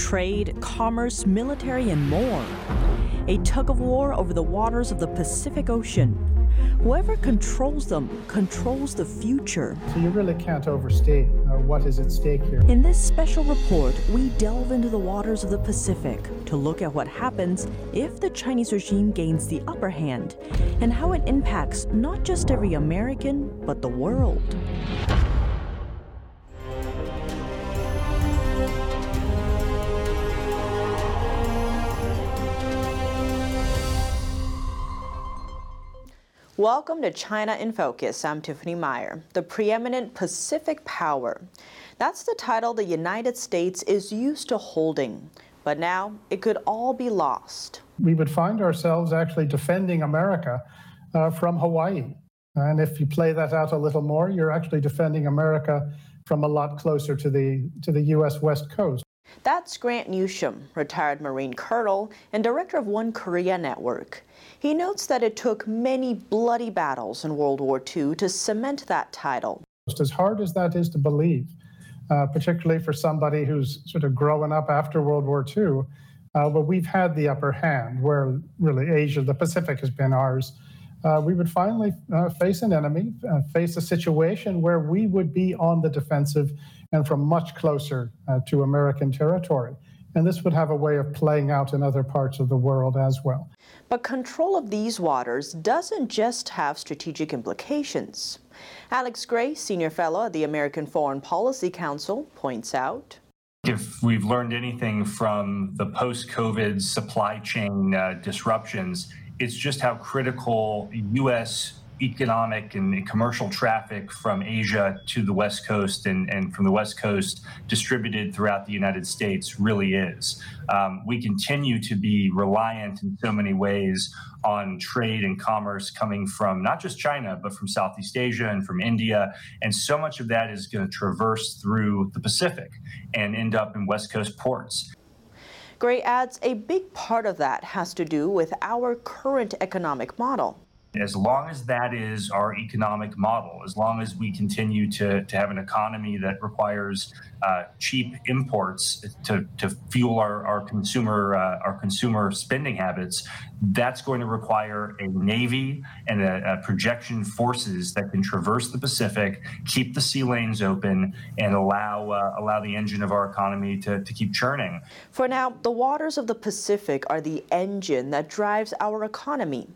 trade, commerce, military, and more. A tug of war over the waters of the Pacific Ocean. Whoever controls them controls the future. So you really can't overstate uh, what is at stake here. In this special report, we delve into the waters of the Pacific to look at what happens if the Chinese regime gains the upper hand and how it impacts not just every American, but the world. Welcome to China in Focus. I'm Tiffany Meyer. The preeminent Pacific power. That's the title the United States is used to holding. But now it could all be lost. We would find ourselves actually defending America uh, from Hawaii. And if you play that out a little more, you're actually defending America from a lot closer to the, to the U.S. West Coast. That's Grant Newsham, retired Marine colonel and director of One Korea Network. He notes that it took many bloody battles in World War II to cement that title. Just As hard as that is to believe, uh, particularly for somebody who's sort of growing up after World War II, uh, but we've had the upper hand where really Asia, the Pacific has been ours. Uh, we would finally uh, face an enemy, uh, face a situation where we would be on the defensive and from much closer uh, to American territory. And this would have a way of playing out in other parts of the world as well. But control of these waters doesn't just have strategic implications. Alex Gray, Senior Fellow at the American Foreign Policy Council, points out. If we've learned anything from the post COVID supply chain uh, disruptions, it's just how critical U.S economic and commercial traffic from Asia to the West Coast and, and from the West Coast distributed throughout the United States really is. Um, we continue to be reliant in so many ways on trade and commerce coming from not just China, but from Southeast Asia and from India. And so much of that is going to traverse through the Pacific and end up in West Coast ports. Gray adds a big part of that has to do with our current economic model. As long as that is our economic model, as long as we continue to, to have an economy that requires uh, cheap imports to, to fuel our, our consumer uh, our consumer spending habits, that's going to require a navy and a, a, projection forces that can traverse the Pacific, keep the sea lanes open, and allow uh, allow the engine of our economy to, to keep churning. For now, the waters of the Pacific are the engine that drives our economy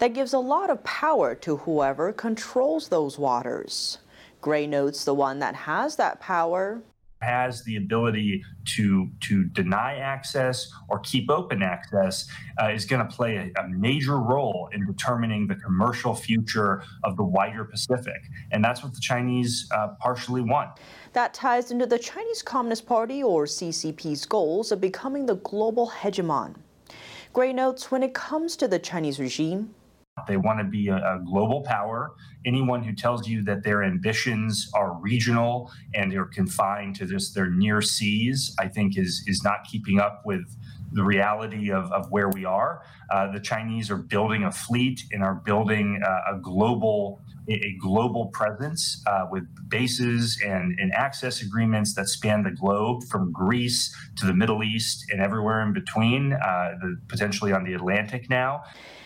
that gives a lot of power to whoever controls those waters. Gray notes the one that has that power has the ability to to deny access or keep open access uh, is going to play a, a, major role in determining the commercial future of the wider Pacific, and that's what the Chinese uh, partially want. That ties into the Chinese Communist Party or CCP's goals of becoming the global hegemon. Gray notes when it comes to the Chinese regime, they want to be a, a, global power. Anyone who tells you that their ambitions are regional and they're confined to just their near seas, I think is is not keeping up with the reality of, of where we are. Uh, the Chinese are building a fleet and are building uh, a global a global presence uh, with bases and, and access agreements that span the globe from Greece to the Middle East and everywhere in between, uh, the, potentially on the Atlantic now.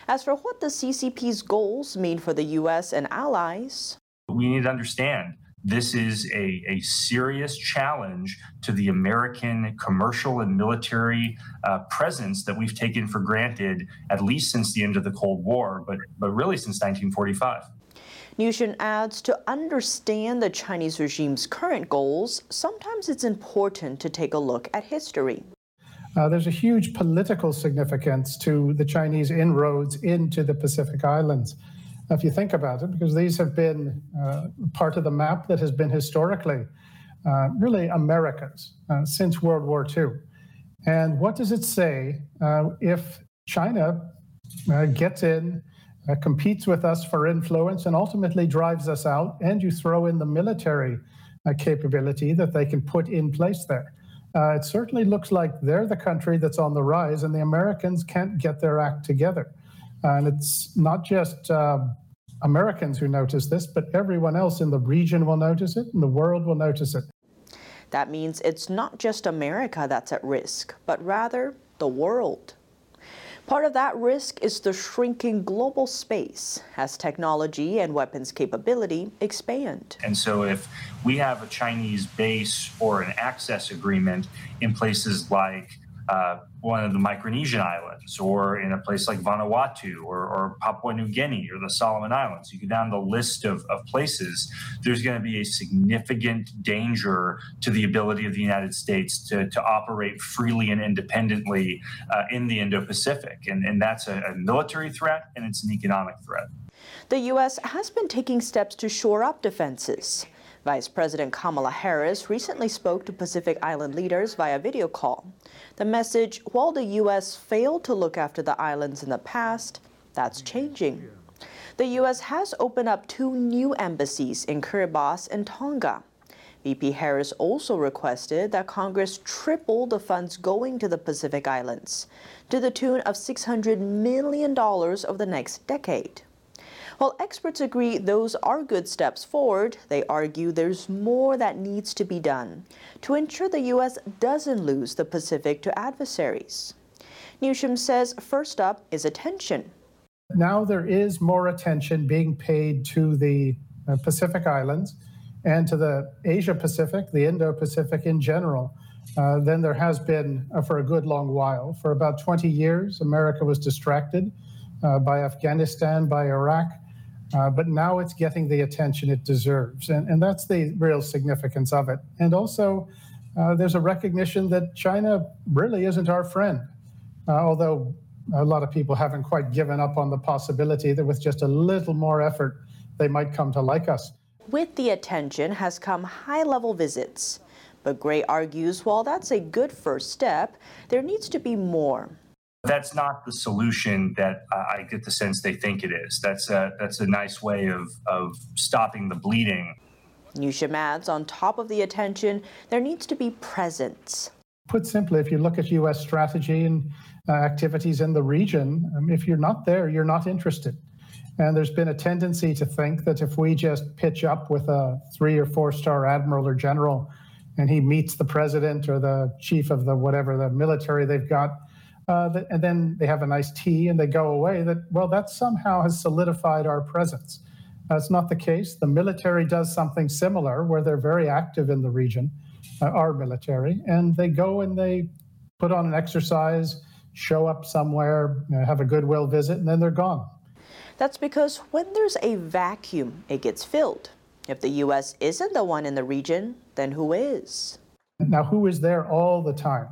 As for what the CCP's goals mean for the U.S. and allies, we need to understand this is a, a serious challenge to the American commercial and military uh, presence that we've taken for granted, at least since the end of the Cold War, but, but really since 1945. Newsham adds to understand the Chinese regime's current goals, sometimes it's important to take a look at history. Uh, there's a huge political significance to the Chinese inroads into the Pacific Islands, if you think about it, because these have been uh, part of the map that has been historically uh, really America's uh, since World War II. And what does it say uh, if China uh, gets in, competes with us for influence, and ultimately drives us out, and you throw in the military capability that they can put in place there? uh, it certainly looks like they're the country that's on the rise, and the Americans can't get their act together. And it's not just uh, Americans who notice this, but everyone else in the region will notice it, and the world will notice it. That means it's not just America that's at risk, but rather the world. Part of that risk is the shrinking global space as technology and weapons capability expand. And so, if we have a Chinese base or an access agreement in places like uh, one of the Micronesian islands or in a place like Vanuatu or, or, Papua New Guinea or the Solomon Islands. You go down the list of, of places, there's going to be a significant danger to the ability of the United States to, to operate freely and independently uh, in the Indo Pacific. And, and that's a, a military threat and it's an economic threat. The U.S. has been taking steps to shore up defenses. Vice President Kamala Harris recently spoke to Pacific Island leaders via video call. The message while the U.S. failed to look after the islands in the past, that's changing. The U.S. has opened up two new embassies in Kiribati and Tonga. VP Harris also requested that Congress triple the funds going to the Pacific Islands to the tune of $600 million over the next decade. While experts agree those are good steps forward, they argue there's more that needs to be done to ensure the U.S. doesn't lose the Pacific to adversaries. Newsham says first up is attention. Now there is more attention being paid to the uh, Pacific Islands and to the Asia Pacific, the Indo Pacific in general, uh, than there has been uh, for a good long while. For about 20 years, America was distracted uh, by Afghanistan, by Iraq, uh, but now it's getting the attention it deserves. And, and that's the real significance of it. And also, uh, there's a recognition that China really isn't our friend, uh, although a lot of people haven't quite given up on the possibility that with just a little more effort, they might come to like us. With the attention has come high level visits. But Gray argues while that's a good first step, there needs to be more. That's not the solution that I get the sense they think it is. That's a, that's a nice way of, of stopping the bleeding. Newsham adds, on top of the attention, there needs to be presence. Put simply, if you look at U.S. strategy and uh, activities in the region, um, if you're not there, you're not interested. And there's been a tendency to think that if we just pitch up with a three or four star admiral or general and he meets the president or the chief of the whatever the military they've got, uh, that, and then they have a nice tea and they go away, that, well, that somehow has solidified our presence. That's not the case. The military does something similar where they're very active in the region, uh, our military, and they go and they put on an exercise, show up somewhere, you know, have a goodwill visit, and then they're gone. That's because when there's a vacuum, it gets filled. If the U.S. isn't the one in the region, then who is? Now, who is there all the time?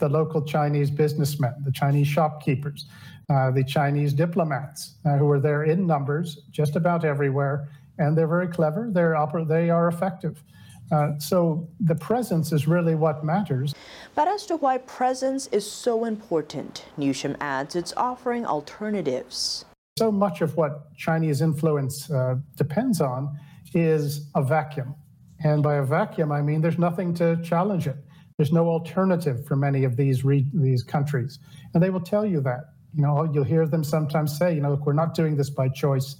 The local Chinese businessmen, the Chinese shopkeepers, uh, the Chinese diplomats uh, who are there in numbers just about everywhere. And they're very clever, they're oper- they are effective. Uh, so the presence is really what matters. But as to why presence is so important, Newsham adds it's offering alternatives. So much of what Chinese influence uh, depends on is a vacuum. And by a vacuum, I mean there's nothing to challenge it. There's no alternative for many of these re- these countries, and they will tell you that. You know, you'll hear them sometimes say, you know, look, we're not doing this by choice,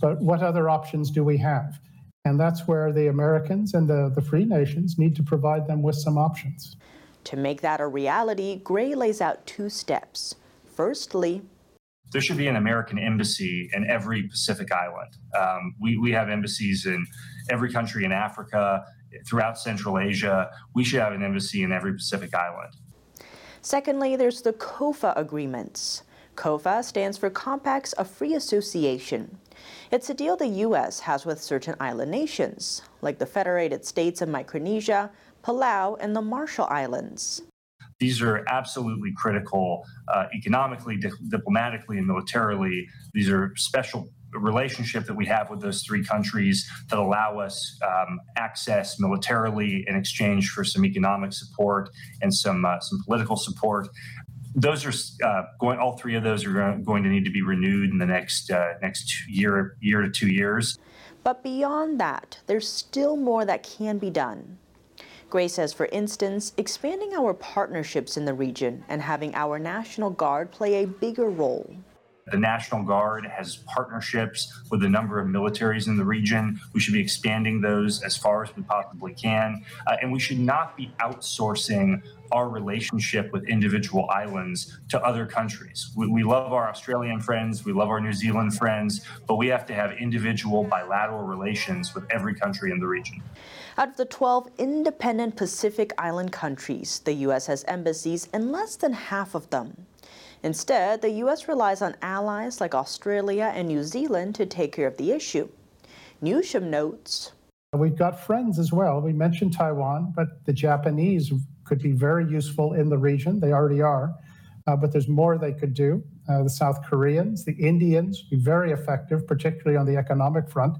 but what other options do we have? And that's where the Americans and the, the free nations need to provide them with some options. To make that a reality, Gray lays out two steps. Firstly, there should be an American embassy in every Pacific island. Um, we, we have embassies in every country in Africa, throughout Central Asia. We should have an embassy in every Pacific island. Secondly, there's the COFA agreements. COFA stands for Compacts of Free Association. It's a deal the U.S. has with certain island nations, like the Federated States of Micronesia, Palau, and the Marshall Islands. These are absolutely critical uh, economically, di- diplomatically, and militarily. These are special relationship that we have with those three countries that allow us um, access militarily in exchange for some economic support and some uh, some political support. Those are uh, going. All three of those are going to need to be renewed in the next uh, next year year to two years. But beyond that, there's still more that can be done. Gray says, for instance, expanding our partnerships in the region and having our National Guard play a bigger role The National Guard has partnerships with a number of militaries in the region. We should be expanding those as far as we possibly can. Uh, and we should not be outsourcing our relationship with individual islands to other countries. We, we, love our Australian friends, we love our New Zealand friends, but we have to have individual bilateral relations with every country in the region. Out of the 12 independent Pacific Island countries, the U.S. has embassies in less than half of them. Instead, the U.S. relies on allies like Australia and New Zealand to take care of the issue. Newsham notes. We've got friends as well. We mentioned Taiwan, but the Japanese could be very useful in the region. They already are, uh, but there's more they could do. Uh, the South Koreans, the Indians, be very effective, particularly on the economic front.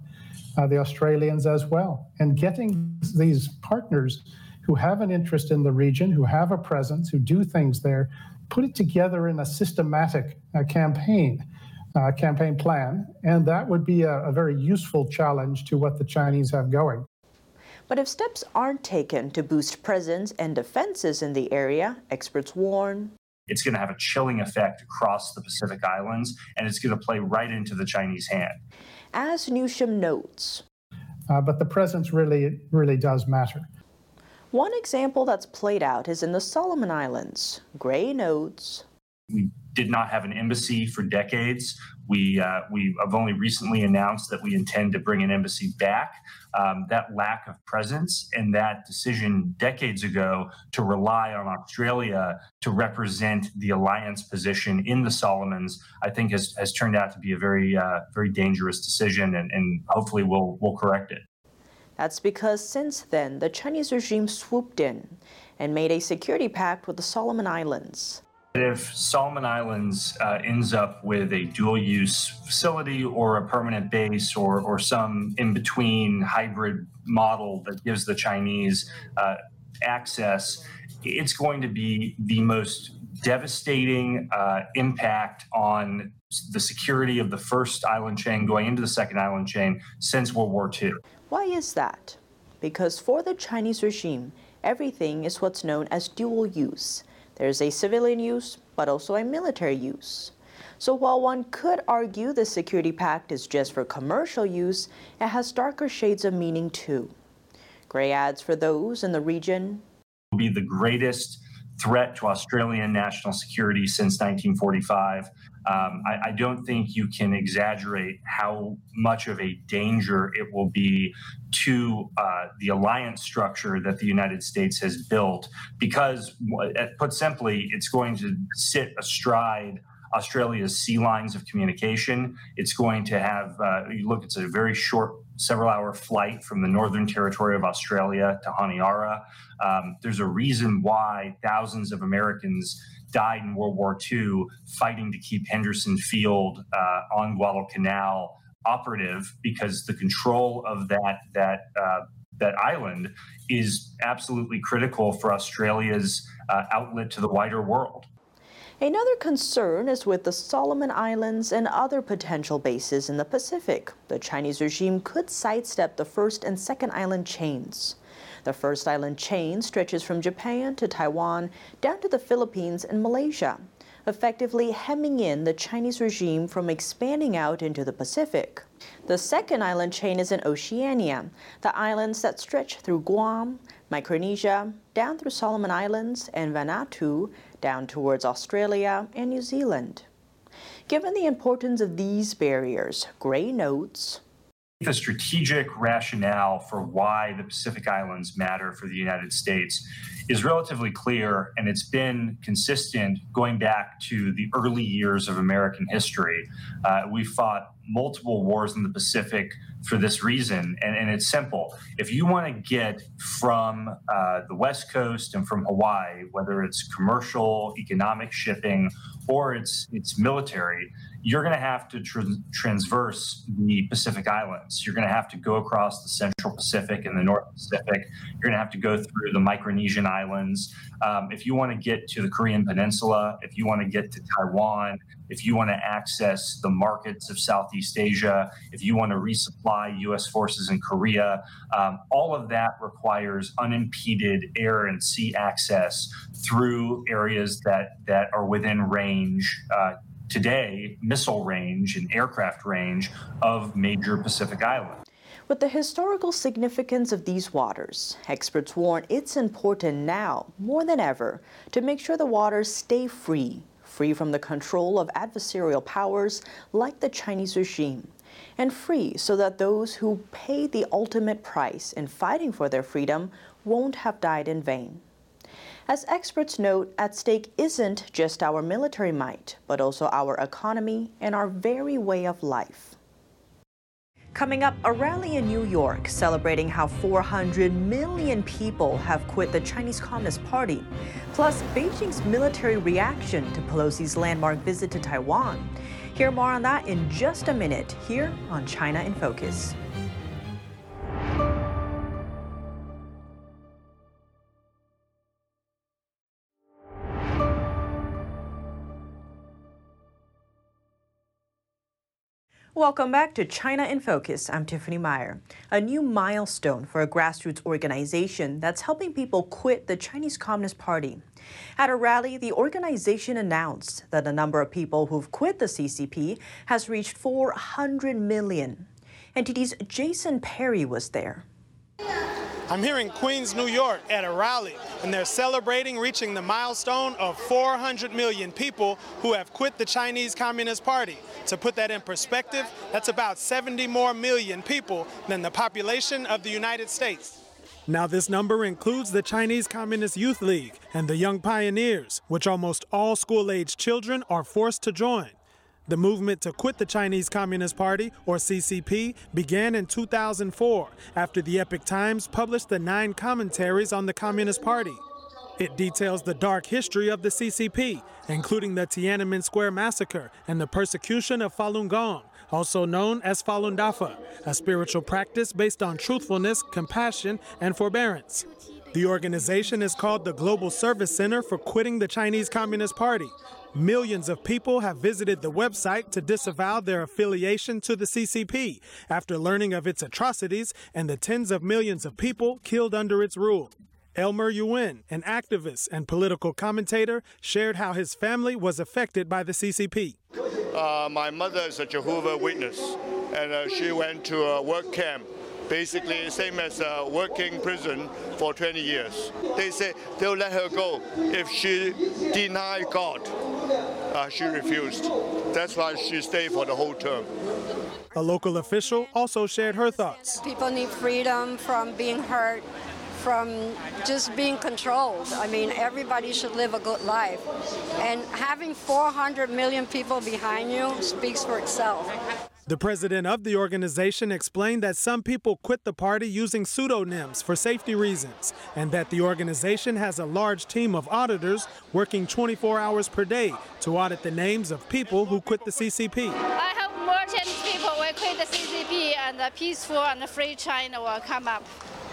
Uh, the Australians as well. And getting these partners who have an interest in the region, who have a presence, who do things there, put it together in a systematic uh, campaign. Uh, campaign plan, and that would be a, a very useful challenge to what the Chinese have going. But if steps aren't taken to boost presence and defenses in the area, experts warn. It's going to have a chilling effect across the Pacific Islands, and it's going to play right into the Chinese hand. As Newsham notes. Uh, but the presence really, really does matter. One example that's played out is in the Solomon Islands. Gray notes. We did not have an embassy for decades. We, uh, we have only recently announced that we intend to bring an embassy back. Um, that lack of presence and that decision decades ago to rely on Australia to represent the alliance position in the Solomons, I think has, has turned out to be a very, uh, very dangerous decision, and, and hopefully we'll, we'll correct it. That's because since then, the Chinese regime swooped in and made a security pact with the Solomon Islands. If Solomon Islands uh, ends up with a dual use facility or a permanent base or, or some in between hybrid model that gives the Chinese uh, access, it's going to be the most devastating uh, impact on the security of the first island chain going into the second island chain since World War II. Why is that? Because for the Chinese regime, everything is what's known as dual use there's a civilian use, but also a military use. So while one could argue the security pact is just for commercial use, it has darker shades of meaning too. Gray adds for those in the region. Will be the greatest threat to Australian national security since 1945. Um, I, I, don't think you can exaggerate how much of a danger it will be to uh, the alliance structure that the United States has built, because, put simply, it's going to sit astride Australia's sea lines of communication. It's going to have, uh, you look, it's a very short, several hour flight from the Northern Territory of Australia to Honiara. Um, there's a reason why thousands of Americans died in World War II fighting to keep Henderson Field uh, on Guadalcanal operative because the control of that, that, uh, that island is absolutely critical for Australia's uh, outlet to the wider world. Another concern is with the Solomon Islands and other potential bases in the Pacific. The Chinese regime could sidestep the first and second island chains. The first island chain stretches from Japan to Taiwan down to the Philippines and Malaysia, effectively hemming in the Chinese regime from expanding out into the Pacific. The second island chain is in Oceania, the islands that stretch through Guam, Micronesia, down through Solomon Islands and Vanuatu, down towards Australia and New Zealand. Given the importance of these barriers, Gray notes, the strategic rationale for why the Pacific Islands matter for the United States is relatively clear, and it's been consistent going back to the early years of American history. Uh, we fought multiple wars in the Pacific for this reason, and, and it's simple. If you want to get from uh, the West Coast and from Hawaii, whether it's commercial, economic shipping, or it's it's military, you're going to have to tr- transverse the Pacific Islands. You're going to have to go across the Central Pacific and the North Pacific. You're going to have to go through the Micronesian Islands. Um, if you want to get to the Korean Peninsula, if you want to get to Taiwan, if you want to access the markets of Southeast Asia, if you want to resupply U.S. forces in Korea, um, all of that requires unimpeded air and sea access through areas that that are within range uh, today missile range and aircraft range of major Pacific islands. With the historical significance of these waters, experts warn it's important now, more than ever, to make sure the waters stay free, free from the control of adversarial powers like the Chinese regime, and free so that those who pay the ultimate price in fighting for their freedom won't have died in vain. As experts note, at stake isn't just our military might, but also our economy and our very way of life. Coming up, a rally in New York celebrating how 400 million people have quit the Chinese Communist Party. Plus, Beijing's military reaction to Pelosi's landmark visit to Taiwan. Hear more on that in just a minute here on China in Focus. Welcome back to China in Focus. I'm Tiffany Meyer. A new milestone for a grassroots organization that's helping people quit the Chinese Communist Party. At a rally, the organization announced that the number of people who've quit the CCP has reached 400 million. NTD's Jason Perry was there. I'm here in Queens, New York at a rally, and they're celebrating reaching the milestone of 400 million people who have quit the Chinese Communist Party. To put that in perspective, that's about 70 more million people than the population of the United States. Now, this number includes the Chinese Communist Youth League and the Young Pioneers, which almost all school age children are forced to join. The movement to quit the Chinese Communist Party, or CCP, began in 2004 after the Epoch Times published the nine commentaries on the Communist Party. It details the dark history of the CCP, including the Tiananmen Square massacre and the persecution of Falun Gong, also known as Falun Dafa, a spiritual practice based on truthfulness, compassion, and forbearance. The organization is called the Global Service Center for Quitting the Chinese Communist Party. Millions of people have visited the website to disavow their affiliation to the CCP after learning of its atrocities and the tens of millions of people killed under its rule. Elmer Yuen, an activist and political commentator, shared how his family was affected by the CCP. Uh, my mother is a Jehovah Witness, and uh, she went to a work camp basically same as a working prison for 20 years. They say they'll let her go if she deny God. Uh, she refused. That's why she stayed for the whole term. A local official also shared her thoughts. People need freedom from being hurt, from just being controlled. I mean, everybody should live a good life. And having 400 million people behind you speaks for itself. The president of the organization explained that some people quit the party using pseudonyms for safety reasons, and that the organization has a large team of auditors working 24 hours per day to audit the names of people who quit the CCP. I hope more Chinese people will quit the CCP and a peaceful and free China will come up.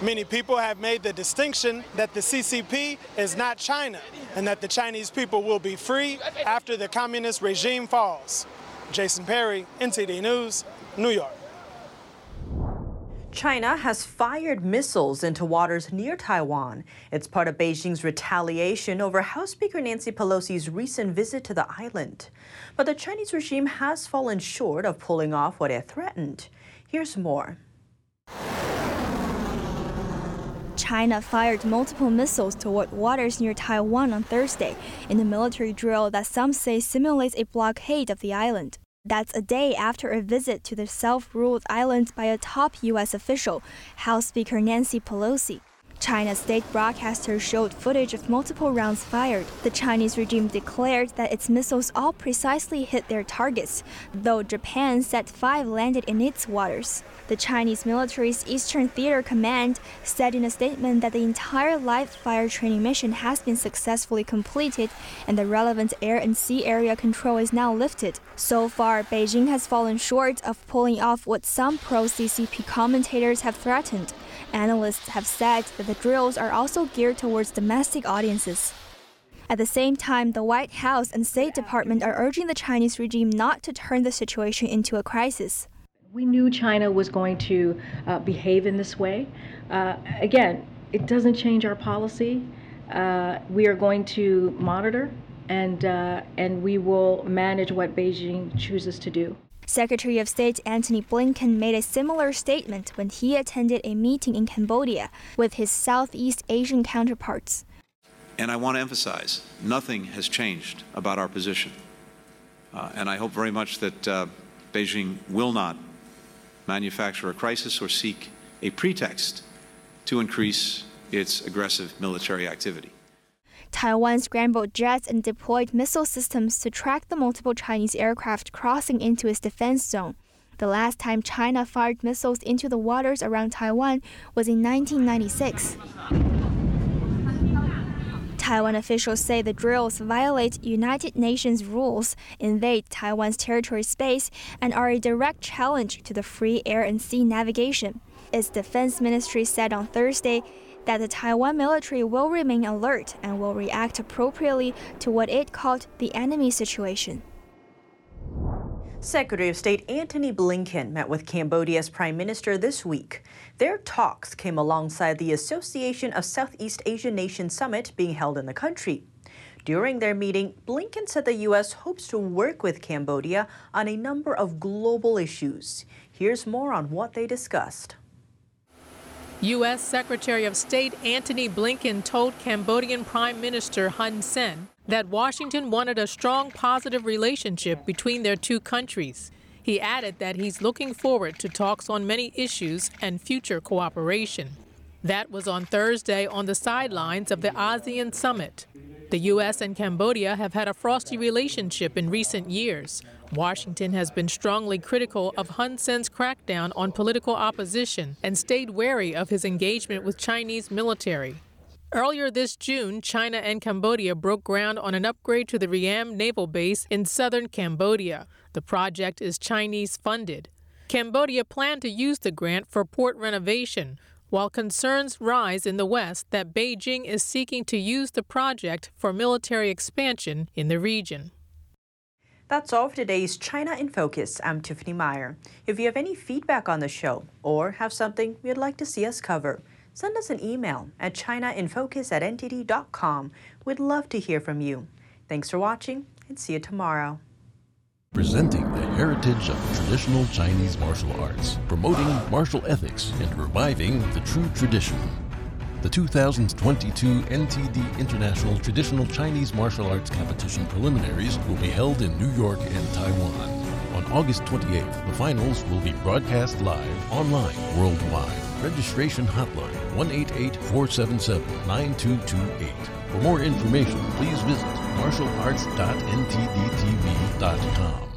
Many people have made the distinction that the CCP is not China and that the Chinese people will be free after the communist regime falls. Jason Perry, NTD News, New York. China has fired missiles into waters near Taiwan. It's part of Beijing's retaliation over House Speaker Nancy Pelosi's recent visit to the island. But the Chinese regime has fallen short of pulling off what it threatened. Here's more. China fired multiple missiles toward waters near Taiwan on Thursday in a military drill that some say simulates a blockade of the island. That's a day after a visit to the self ruled islands by a top U.S. official, House Speaker Nancy Pelosi. China's state broadcaster showed footage of multiple rounds fired. The Chinese regime declared that its missiles all precisely hit their targets, though Japan said five landed in its waters. The Chinese military's Eastern Theater Command said in a statement that the entire live fire training mission has been successfully completed and the relevant air and sea area control is now lifted. So far, Beijing has fallen short of pulling off what some pro CCP commentators have threatened. Analysts have said that the drills are also geared towards domestic audiences. At the same time, the White House and State Department are urging the Chinese regime not to turn the situation into a crisis. We knew China was going to uh, behave in this way. Uh, again, it doesn't change our policy. Uh, we are going to monitor and, uh, and we will manage what Beijing chooses to do. Secretary of State Antony Blinken made a similar statement when he attended a meeting in Cambodia with his Southeast Asian counterparts. And I want to emphasize nothing has changed about our position. Uh, and I hope very much that uh, Beijing will not manufacture a crisis or seek a pretext to increase its aggressive military activity. Taiwan scrambled jets and deployed missile systems to track the multiple Chinese aircraft crossing into its defense zone. The last time China fired missiles into the waters around Taiwan was in 1996. Taiwan officials say the drills violate United Nations rules, invade Taiwan's territory space, and are a direct challenge to the free air and sea navigation. Its defense ministry said on Thursday that the Taiwan military will remain alert and will react appropriately to what it called the enemy situation. Secretary of State Antony Blinken met with Cambodia's Prime Minister this week. Their talks came alongside the Association of Southeast Asian Nations summit being held in the country. During their meeting, Blinken said the U.S. hopes to work with Cambodia on a number of global issues. Here's more on what they discussed. U.S. Secretary of State Antony Blinken told Cambodian Prime Minister Hun Sen that Washington wanted a strong positive relationship between their two countries. He added that he's looking forward to talks on many issues and future cooperation. That was on Thursday on the sidelines of the ASEAN summit. The U.S. and Cambodia have had a frosty relationship in recent years. Washington has been strongly critical of Hun Sen's crackdown on political opposition and stayed wary of his engagement with Chinese military. Earlier this June, China and Cambodia broke ground on an upgrade to the Ream naval base in southern Cambodia. The project is Chinese funded. Cambodia planned to use the grant for port renovation, while concerns rise in the West that Beijing is seeking to use the project for military expansion in the region. That's all for today's China in Focus. I'm Tiffany Meyer. If you have any feedback on the show or have something you'd like to see us cover, send us an email at chinainfocus at ntd.com. We'd love to hear from you. Thanks for watching and see you tomorrow presenting the heritage of traditional Chinese martial arts, promoting martial ethics, and reviving the true tradition. The 2022 NTD International Traditional Chinese Martial Arts Competition preliminaries will be held in New York and Taiwan. On August 28th, the finals will be broadcast live online worldwide. Registration hotline 188 477 9228. For more information, please visit martialarts.ntdtv.com.